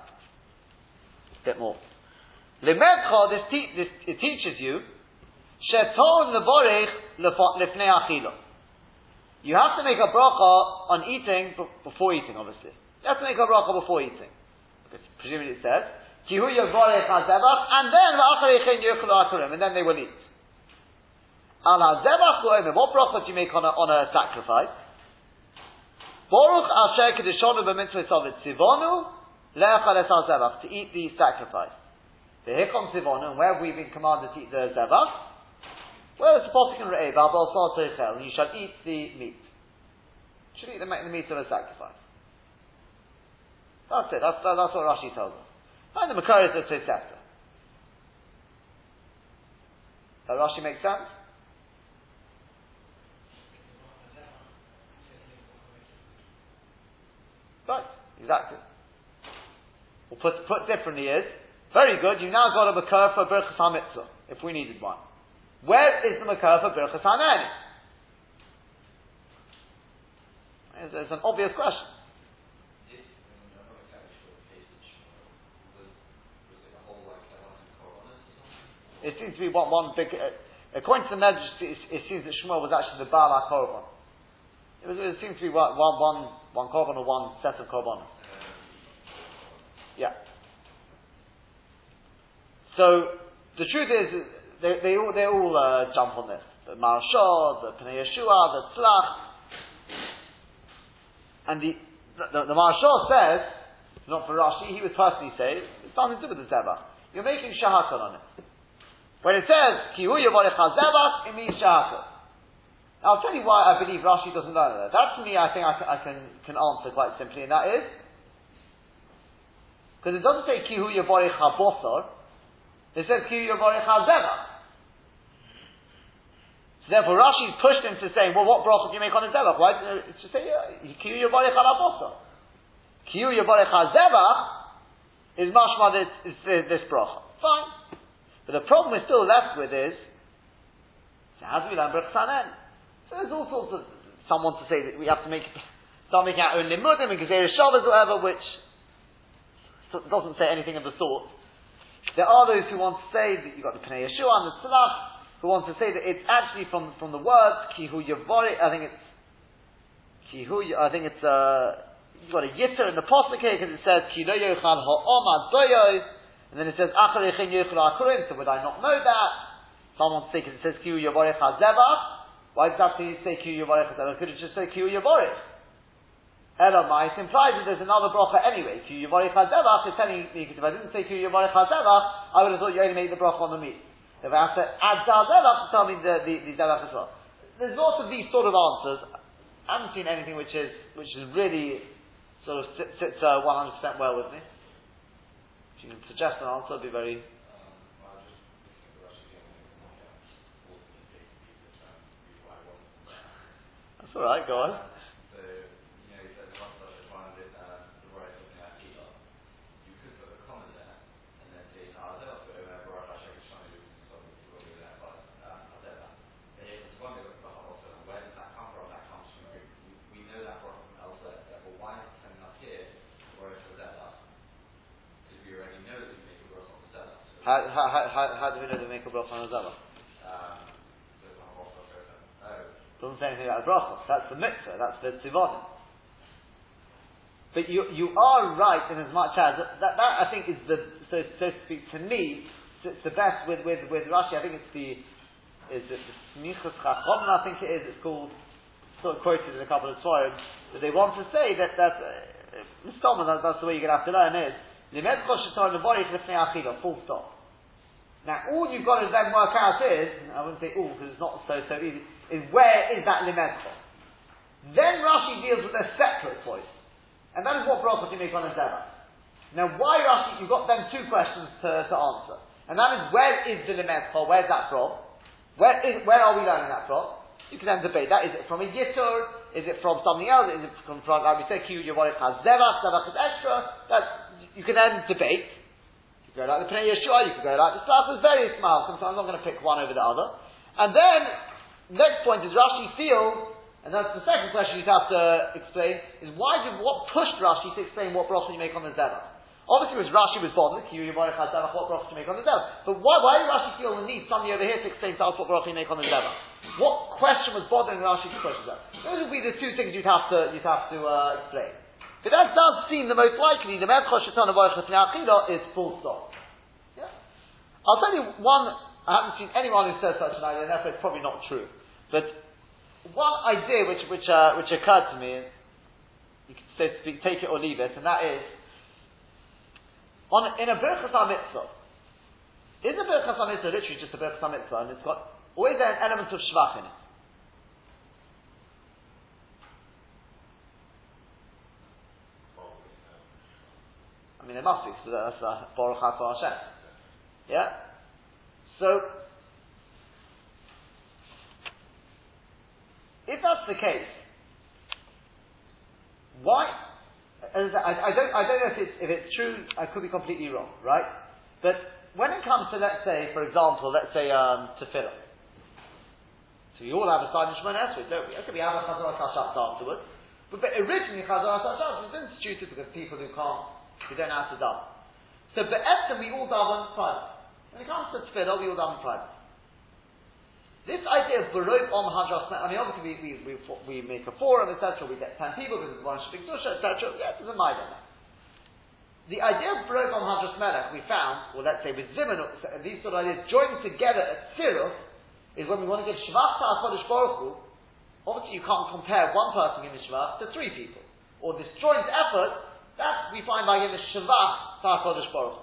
A bit more. Lemedcha, this, te- this, it teaches you, sheton levorech lefnei achilo. You have to make a bracha on eating before eating, obviously. You have to make a bracha before eating. Because presumably it says, Kihu Yavarech HaZevach, and then V'achar Yechel Akurim, and then they will eat. Al HaZevach Go'emim, what bracha do you make on a, on a sacrifice? Baruch Asher Kedishonu B'mitzvah Sovit Tzivonu, Le'achal Es HaZevach, to eat the sacrifice. The comes Tzivonu, and where have we been commanded to eat the Zevach? Well, it's a Posik and Re'ev, Abel Sal Teichel, you shall eat the meat. You should eat the, the meat of a sacrifice. That's it, that's, that's what Rashi tells us. And the Makar is the Tosefta. That Rashi makes sense? Right, exactly. Well, put, put differently is, very good, you've now got a Makar for Birchas HaMitzvah, if we needed one. Where is the Makar for Birchas HaNen? It's, it's an obvious question. It seems to be one, one big. Uh, according to the Medrash, it, it, seems that Shmuel was actually the Baal HaKorban. It, was, it seems to be one, one, one, one korban or one set of korbanos. Yeah. So the truth is, they, they all, they all uh, jump on this. The Maharsha, the Pnei Yehoshua, the Tzlach. And the, the, the says, not for Rashi, he would personally say, it's nothing to do with the Zebah. You're making shehakol on it. When it says, Kihu Yavorech HaZevach, it means Shahakah. I'll tell you why I believe Rashi doesn't learn that. That to me, I think I can, can, answer quite simply, and that is, because it doesn't say Kihu Yavorech HaBosor, it says Kihu Yavorech HaZevach. So therefore Rashi's pushed him to say, well, what bracha do you make on a Zevach? Why uh, didn't just say, uh, Kihu Yavorech HaBosor? Kihu Yavorech HaZevach is mashma this, this, this bracha. Fine. But the problem we're still left with is, so how do we learn? So there's all sorts of, someone to say that we have to make, start making our own limudim and Gezer Shabbos or whatever, which doesn't say anything of the sort. There are those who want to say that you've got the Pnei Yehoshua and the Tzlach, who want to say that it's actually from, from the words, Kihu Yavori, I think it's, Kihu, I think it's, uh, you've got a yitter in the Apostle because it says, Kihu Yochal Ha'omad Doyos, and then it says, Acharechin Yechel Akurim, so would I not know that? Someone say, because it says, Kiyu Yavorech HaZevach, why does that say Kiyu Yavorech HaZevach? Could it just say Kiyu Yavorech? Elamai, implies that there's another bracha anyway. Kiyu Yavorech HaZevach is telling me, because if I didn't say Kiyu Yavorech HaZevach, I would have thought you only made the bracha on the meat. If I have to add Zevach to tell me the, the, the Zevach as well. There's lots of these sort of answers. I haven't seen anything which is, which is really sort of sits uh, 100% well with me. If you can suggest an answer, it'd be very. That's all right. Go on. How, how, how, how do we know they make a bracha on a zevach? Doesn't say anything about a bracha. That's the mitzvah. That's the tzivonim. But you, you are right in as much as that, that, I think is the so, so to speak to me it's the best with, with, with Rashi. I think it's the is it the Smichas I think it is. It's called sort of quoted in a couple of Svarim that they want to say that that uh, that's the way you're going to have to learn is full stop. Now, all you've got to then work out is, I wouldn't say all because it's not so so easy, is where is that limedcha? Then Rashi deals with a separate choice. And that is what brachas you make on a. Now, why Rashi? You've got then two questions to, to answer. And that is, where is the lemezcha? Where's that from? Where, is, where are we learning that from? You can then debate that. Is it from a yitur? Is it from something else? Is it from, from like we said, kiyu yavorit has zevach, zevach is extra? That, you can then debate. Go like the Pnei Yehoshua, you can go like the Slachas, various miles. Sometimes I'm not going to pick one over the other. And then, next point is Rashi feels and that's the second question you'd have to explain, is why did, what pushed Rashi to explain what bracha you make on the Zevach? Obviously, it was Rashi was bothered, what bracha to make on the Zevach. But why, why did Rashi feel the need, somebody over here, to explain to us what bracha you make on the Zevach? What question was bothering Rashi to push that? Those would be the two things you'd have to, you'd have to uh, explain. But that does seem the most likely, the Mezcha Shetan of is full stop. Yeah? I'll tell you one, I haven't seen anyone who says such an idea, and it's probably not true. But one idea which which uh, which occurred to me, you could say to speak, take it or leave it, and that is on in a berachas mitzvah. Is a berachas mitzvah literally just a berachas mitzvah, and it's got always an element of shvach in it? I mean, there must be, so that's uh, Baruch Hashem. Yeah? So, If that's the case, why? I, I, don't, I don't know if it's, if it's true, I could be completely wrong, right? But when it comes to, let's say, for example, let's say um, tefillah. So we all have a side in Shemona Esrei, don't we? Okay, we have a Chazaras HaShatz afterwards. But, but originally Chazaras HaShatz was instituted because people who can't, who don't know how to daven. So Be'etzem we all daven private. When it comes to tefillah, we all daven private. This idea of B'rov Am Hadras, I mean, obviously we, we, we, we make a forum, etc., we get 10 people because it's one shipping Dusha, etc., yeah, it doesn't that. The idea of B'rov Am Hadras Melech we found, or let's say with Zimun, these sort of ideas joined together at Sirus, is when we want to give Shavach to HaKadosh Baruch Hu, obviously you can't compare one person giving Shavach to three people. Or this joint effort, that we find by giving Shavach to HaKadosh Baruch.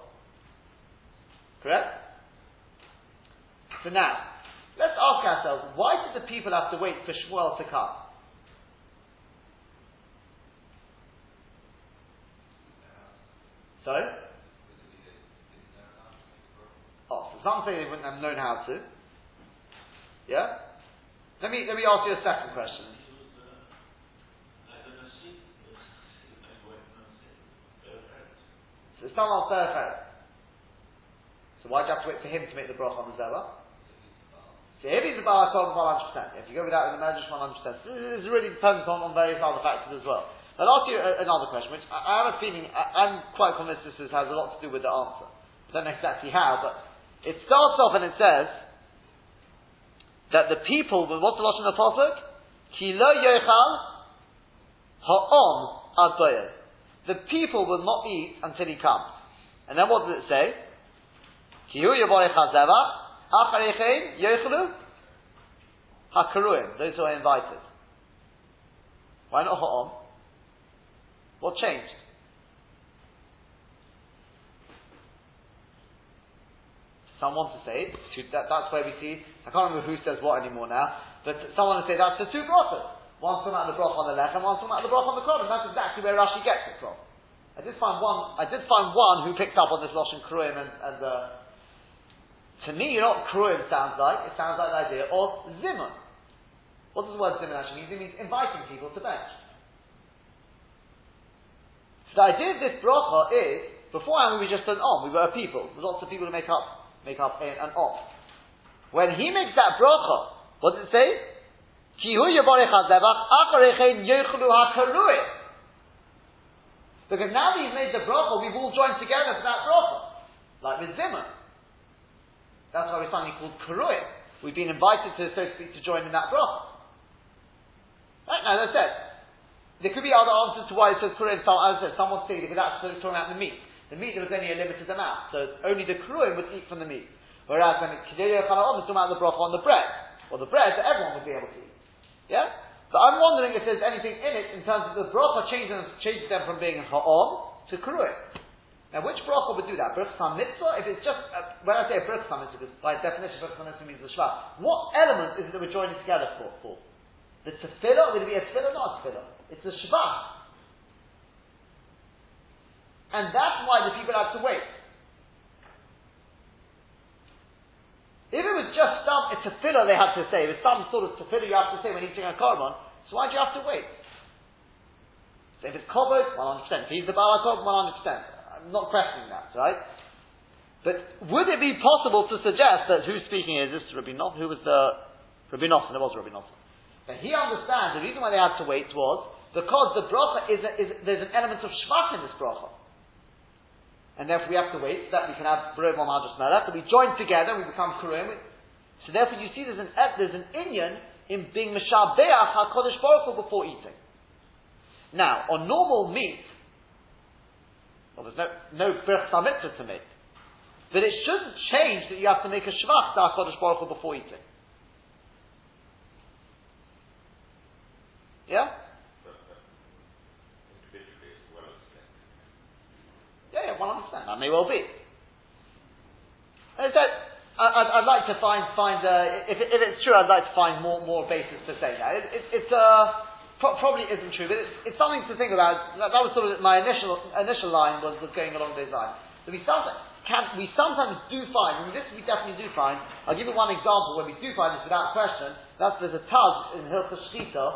Correct? So now, Let's ask ourselves, why did the people have to wait for Shmuel to come? Sorry? Oh, so some say they wouldn't have known how to. Yeah? Let me, let me ask you a second question. So someone else So why do you have to wait for him to make the broch on the zera? So if he's a Baal HaKol, 100%. If you go without the Medrash, 100%. This really depends on, on various other factors as well. I'll ask you another question, which I, I have a feeling, I, am quite convinced this has a lot to do with the answer. I don't know exactly how, but it starts off and it says that the people, what's the Lashon of the Pasuk? Ki lo yochal ha'om ad The people will not eat until he comes. And then what does it say? Hakaruim, those who are invited. Why not Ha'om? What changed? Someone to say that, that's where we see. I can't remember who says what anymore now, but someone to say that's the two brachas. One's talking about the brach on the and one's talking about the brach on the and That's exactly where Rashi gets it from. I did find one. I did find one who picked up on this Lashon Kruim and, and uh, to me, you know what Kruim sounds like? It sounds like the idea of Zimun. What does the word Zimun actually mean? It means inviting people to bench. So the idea of this bracha is, beforehand we were just an om, we were a people. There's lots of people to make up, make up an om. When he makes that bracha, what does it say? Because now that he's made the bracha, we've all joined together for that bracha. Like with Zimun. That's why we're something called Karuim. We've been invited to, so to speak, to join in that bracha. Right now, as I said, there could be other answers to why it says Karuim. Some, as I said, someone saying that that's talking about the meat. The meat, there was only a limited amount, so only the Karuim would eat from the meat. Whereas when Kedei Chalaom is talking about the bracha on the bread, or the bread that everyone would be able to eat. Yeah? So I'm wondering if there's anything in it in terms of the bracha changes, changes them from being ha'om to Karuim. Now, which bracha would do that? Bracha mitzvah? If it's just, uh, when I say bracha mitzvah, by definition bracha mitzvah means the shvat. What element is it that we're joining together for? for? The tefillah, would it be a tefillah not a tefillah? It's a shvach. And that's why the people have to wait. If it was just some a tefillah they had to say, it was some sort of tefillah you have to say when eating a korban, so why do you have to wait? So if it's covered, 100%. If he's the balakov, 100%. I'm not questioning that, right? But would it be possible to suggest that who's speaking is this Rabbi Not, who was the Rabbi Nosson, it was Rabbi Nosson. But he understands the reason why they had to wait was because the bracha is, a, is there's an element of shvach in this bracha. And therefore we have to wait so that we can have Baruch Mahajas Melech, that we join together and we become Kurim. So therefore you see there's an, uh, there's an Inyan in being Meshabeach HaKadosh Baruch Hu before eating. Now, on normal meat, well, there's no, no Birch to make. But it shouldn't change that you have to make a shvach to HaKadosh Baruch Hu before eating. Yeah? Yeah, yeah, 100%. That may well be. As that, I, would like to find, find uh, if, if it's true, I'd like to find more, more basis to say that. It, it, it's, uh, pro- probably isn't true, but it's, it's, something to think about. That, was sort of my initial, initial line was, was going along those lines. we sometimes, can, we sometimes do find, and this we definitely do find, I'll give you one example where we do find this without question, that's there's a taz in Hilchah Shchita,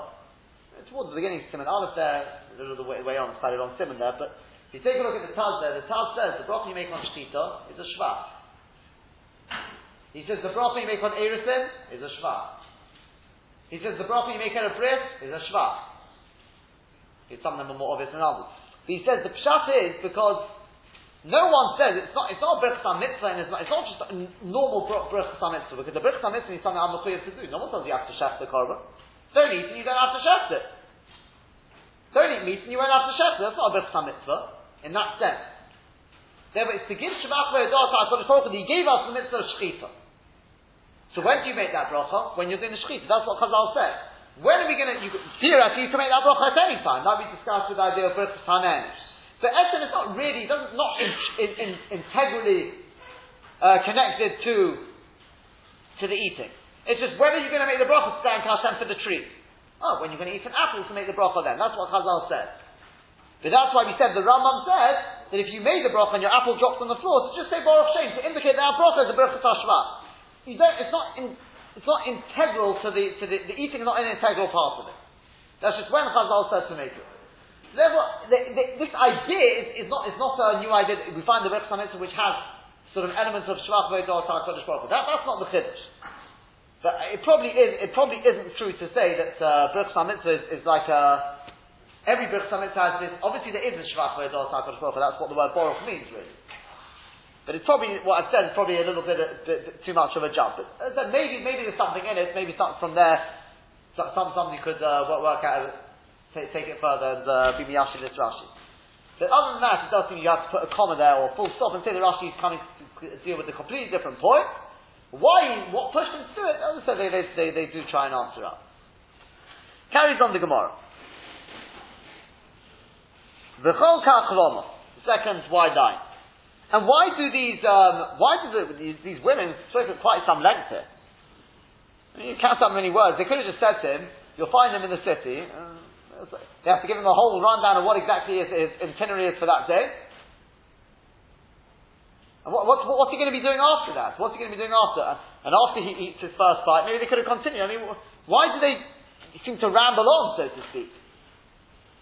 towards the beginning of Simon Aleph there, a little the way, way on, it's on Simon there, but if you take a look at the Taz there, the Taz says the broth you make on Shchita is a Shvach. He says the broth you make on Erisin is a Shvach. He says the broth you make on a is a Shvach. Some of them are more obvious than others. But he says the Pshat is because no one says it's not it's not a Birchas Mitzvah and it's not, it's not just a normal Birchas Mitzvah because the Birchas Mitzvah is something I'm to do. No one tells you have to shech the korban. Don't eat and you don't have to shech it. Don't eat meat and you won't have to shech it. That's not a Birchas Mitzvah in that sense. Therefore, it's to give Shabbat Ve'edah HaKadosh He gave us the mitzvah of Shechita. So when do you make that bracha? When you're doing the Shechita. That's what Chazal said. When are we going to, you, theoretically, you can make that bracha at any time. That we discussed with the idea of Birchas Hanen. So Essen is not really, doesn't, not in, in, in, integrally uh, connected to, to the eating. It's just whether you're going to make the bracha to thank Hashem for the tree. Oh, when you're going to eat an apple to make the bracha then. That's what Chazal said. But that's why we said, the Rambam says that if you made the bracha and your apple drops on the floor, to just say Baruch Shem, to indicate that our bracha is a bracha tashva. You don't, it's not, in, it's not integral to the, to the, the eating is not an integral part of it. That's just when Chazal said to make it. So therefore, the, the, this idea is, is, not, is not a new idea. We find the Rebbe which has sort of elements of Shvach Ve'edah Kodesh Baruch that, That's not the Chiddush. But it probably is. It probably isn't true to say that uh, Mitzvah is, is, like a every Birch Mitzvah has this. Obviously, there is a Shvach Hakadosh Baruch That's what the word Baruch means, really. But it's probably what I've said is probably a little bit, bit, too much of a jump. But as I said, maybe maybe there's something in it. Maybe something from there. Some somebody could uh, work out, take, take it further and uh, be miyashi this Rashi. But other than that, it does seem you have to put a comma there or full stop and say the Rashi is coming to deal with a completely different point. Why, what pushed them to it? As I said, they, they, they, they do try and answer up. Carries on the Gemara. Kachloma. Second wide line. And why do these, um, why do the, these, these women speak at quite some length here? I mean, you count up many words. They could have just said to him, you'll find him in the city. Uh, they have to give him a whole rundown of what exactly his, his itinerary is for that day. And what, what, what's he going to be doing after that? What's he going to be doing after? And after he eats his first bite, maybe they could have continued. I mean, why do they seem to ramble on, so to speak?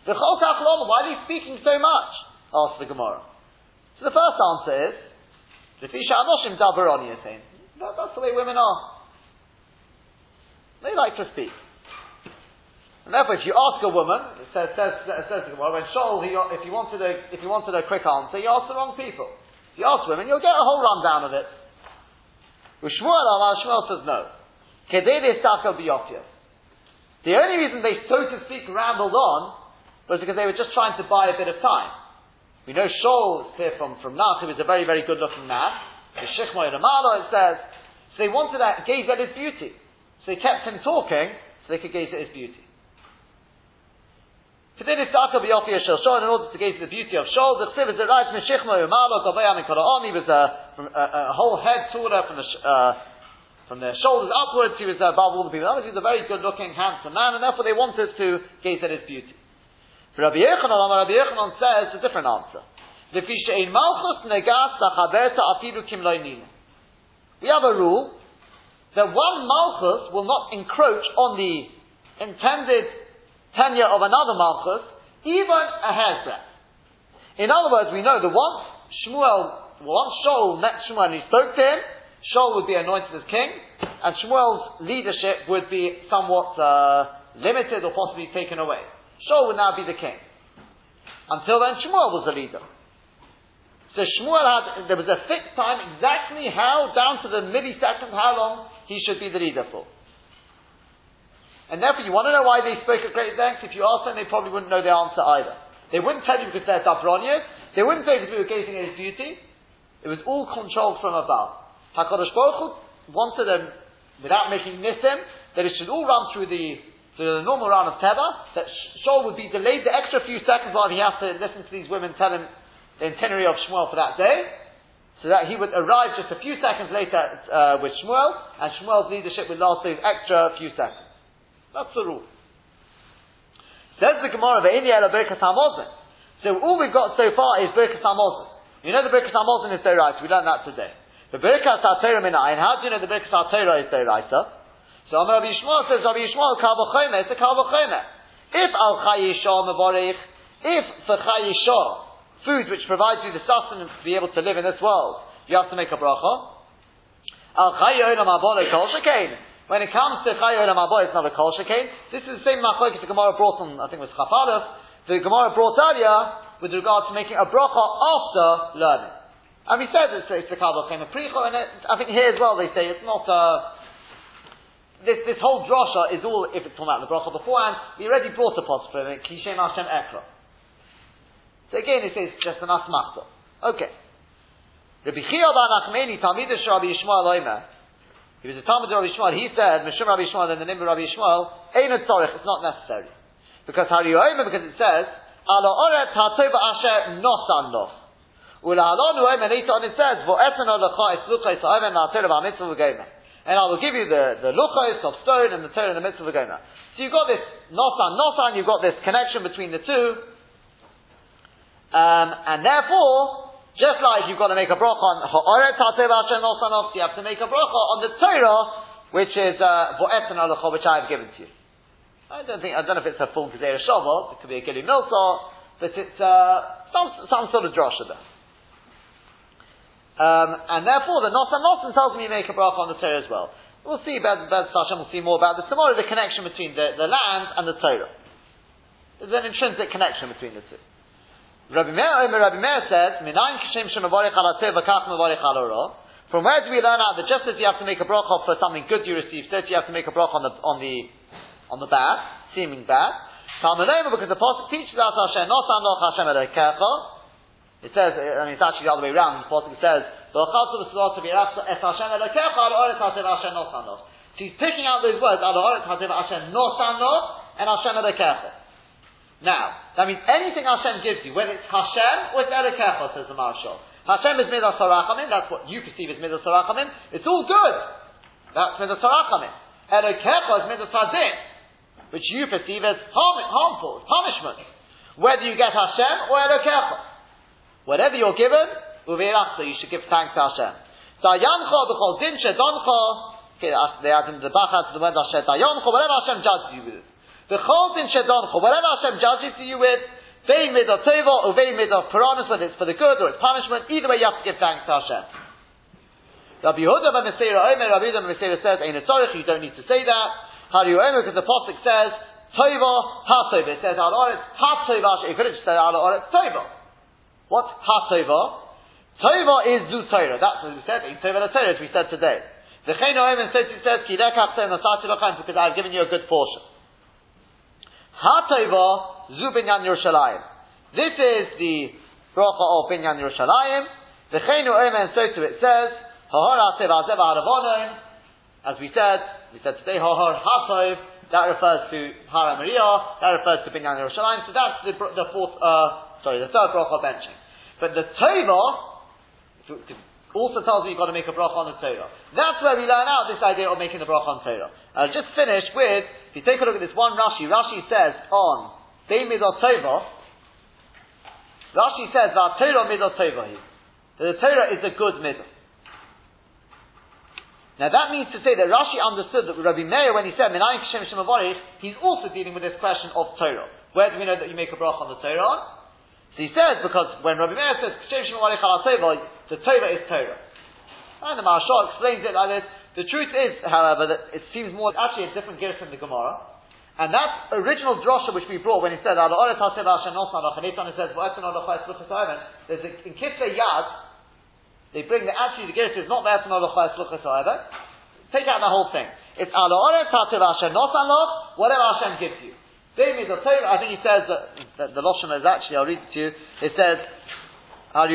The why are they speaking so much? Asked the Gemara. So the first answer is, that, that's the way women are. They like to speak. And therefore, if you ask a woman, it says, says, says to Gemara, when Shaul, he, if you wanted a, if he wanted a quick answer, you asked the wrong people. If you ask women, you'll get a whole rundown of it. Shmuel says no. The only reason they, so to speak, rambled on was because they were just trying to buy a bit of time. We know Shaul here from, from Nach, was a very, very good looking man. The Shechmoy Ramalo, it says. So they wanted to gaze at his beauty. So they kept him talking so they could gaze at his beauty. This Taka B'Yofi Shel Shaul in order to gaze at the beauty of Shaul. The Chsiv is it right from Shechma Umalo Gavayam and Karaom. He was a, a, a, whole head taller from the uh, from their shoulders upwards, he was above all the people. He was a very good looking, handsome man, and therefore they wanted to gaze at his beauty. Rabbi Yochanan, Rabbi says a different answer. We have a rule that one malchus will not encroach on the intended tenure of another malchus, even a hair's breadth. In other words, we know that once Shmuel, once Shaul met Shmuel and he spoke to him, Shaul would be anointed as king, and Shmuel's leadership would be somewhat uh, limited or possibly taken away. Shaul would now be the king. Until then, Shmuel was the leader. So Shmuel had, there was a fixed time exactly how, down to the millisecond, how long he should be the leader for. And therefore, you want to know why they spoke at great length? If you ask them, they probably wouldn't know the answer either. They wouldn't tell you because they're Dabronias. They wouldn't say because we were gazing at his beauty. It was all controlled from above. HaKadosh Baruch Hu wanted them, without making nisim, that it should all run through the, through the normal round of Teva, that Shaul would be delayed the extra few seconds while he has to listen to these women tell him the itinerary of Shmuel for that day, so that he would arrive just a few seconds later uh, with Shmuel, and Shmuel's leadership would last those extra few seconds. That's the rule. Says the Gemara, Ve'ini ela Birkas HaMozon. So all we've got so far is Birkas HaMozon. You know the Birkas HaMozon is Doraita, we learned that today. The Birkas HaTorah Minayin, how do you know the Birkas HaTorah is Doraita? So Rabbi Yishmael says, Rabbi Yishmael, Kal it's a Kal If Al Chayishah Mavorich, if for Chayishah, food which provides you the sustenance to be able to live in this world, you have to make a bracha. Al When it comes to chayolam abo, it's not a kol shekain. This is the same machlokes the Gemara brought on, I think it was Chafalef. The Gemara brought earlier with regard to making a bracha after learning. And we said it's, it's the came a pricho, and it, I think here as well they say it's not a, this, this whole drasha is all, if it's talking about the bracha beforehand, we already brought a post for it, Kishem Hashem Ekra. So again, it says just an asmachta. Okay. Rabbi Chia bar Nachmeni, Talmidish Rabbi Yishmael Oimer, he was a Talmud of Rabbi Yishmael, he said, Mishum Rabbi Yishmael, and the name of Rabbi Yishmael, Ein Tzorich, it's not necessary. Because Hari Oimer, because it says, Ala Oret HaTova Asher Nosan Loch. Ula Halonu Oimer, later on it says, Vo'eten Olacha Eslucha Yisrael Ma'atera V'amitzvah V'gomer. And I will give you the, the luchos of stone and the Torah in the midst of the v'gomer. So you've got this nosan, nosan, you've got this connection between the two, um, and therefore, just like you've got to make a bracha on Ha'oret you have to make a bracha on the Torah, which is Vo'etan uh, which I have given to you. I don't think, I don't know if it's a full Gezerah Shavah, it could be a Giluy Milsa, but it's uh, some, some sort of drasha there. Um, and therefore, the Nosan Nosan tells me you make a bracha on the Torah as well. We'll see about Bez Hashem, we'll see more about this tomorrow, the connection between the, the land and the Torah. There's an intrinsic connection between the two. Rabbi Meir, Rabbi Meir says, Minayin kishem shemavarich al v'kach mavarich al From where do we learn out that just as you have to make a bracha for something good you receive, so you have to make a bracha on the, on the, on the bad, seeming bad. Talmudema, because the Pasuk teaches us Hashem, not Anoch Hashem Elokecha. It says, I mean, it's actually the other way around. The Pasuk says. So he's picking out those words, and Hashem Elokecha. Now, that means anything Hashem gives you, whether it's Hashem or it's Elokecha, says the Marshal. Hashem is Midas Sarachamim, that's what you perceive as Midas Sarachamim, it's all good. That's Midas Sarachamim. Elokecha is Midas Hadin, which you perceive as harm, harmful, punishment. Whether you get Hashem or Elokecha. Whatever you're given, you should give thanks to Hashem. Dayancha b'chol din shedoncha, okay, they add in the bachat the word Hashem, Dayancha, whatever Hashem judges you with. The chol din shedoncho, whatever Hashem judges you with, vein mid of teva or vein mid of piranus, whether it's for the good or it's punishment, either way you have to give thanks to Hashem. Rabbi Yehuda ben Beseira Omer, Rabbi Yehuda ben Beseira says, Ein you don't need to say that. You Omer, because the Pasuk says, Tova ha-tova. It says, Al oretz ha-tova, you could have just said, Al oretz tova. What ha-tova? Tova is zu Torah. That's what we said, in Tova Torah, as we said today. The Omer says, it says, Ki lekach because I've given you a good portion. Hatova zu binyan Yerushalayim. This is the bracha of binyan Yerushalayim. The omen so to it says, Hahar atev azev haravonon. As we said, we said today, Hahar hatov. That refers to Har HaMoriah. That refers to binyan Yerushalayim. So that's the, the fourth, uh, sorry, the third bracha benching. But the tova, to, to also tells me you've got to make a bracha on the Torah. That's where we learn out this idea of making the bracha on Torah. I'll just finish with, if you take a look at this one Rashi, Rashi says on Midot Tova, Rashi says that Torah Tova the Torah is a good middle. Now that means to say that Rashi understood that Rabbi Meir, when he said Minayin Kishem Shemavorich, he's also dealing with this question of Torah. Where do we know that you make a bracha on the Torah? So he says, because when Rabbi Meir says the Torah is Torah. And the Maharsha explains it like this. The truth is, however, that it seems more actually a different gear from the Gemara. And that original drosha which we brought when he said, there's a, in Kisle Yad, they bring the actually the Gerus is not there to know however. Take out the whole thing. It's Ore Tativ Hashem not Loch, whatever Hashem gives you. David the Torah, I think he says that, the Lashon is actually, I'll read it to you, it says. And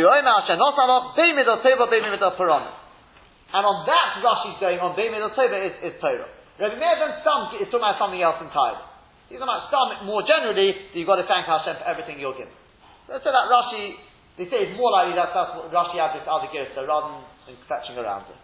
on that Rashi's going on, David the Torah is, is Torah. Rabbi Meir then some is talking about something else entirely. He's talking about some more generally, that you've got to thank Hashem for everything you're given. So, so that Rashi they say it's more likely that that's what Rashi has this other gear, so rather than fetching around it.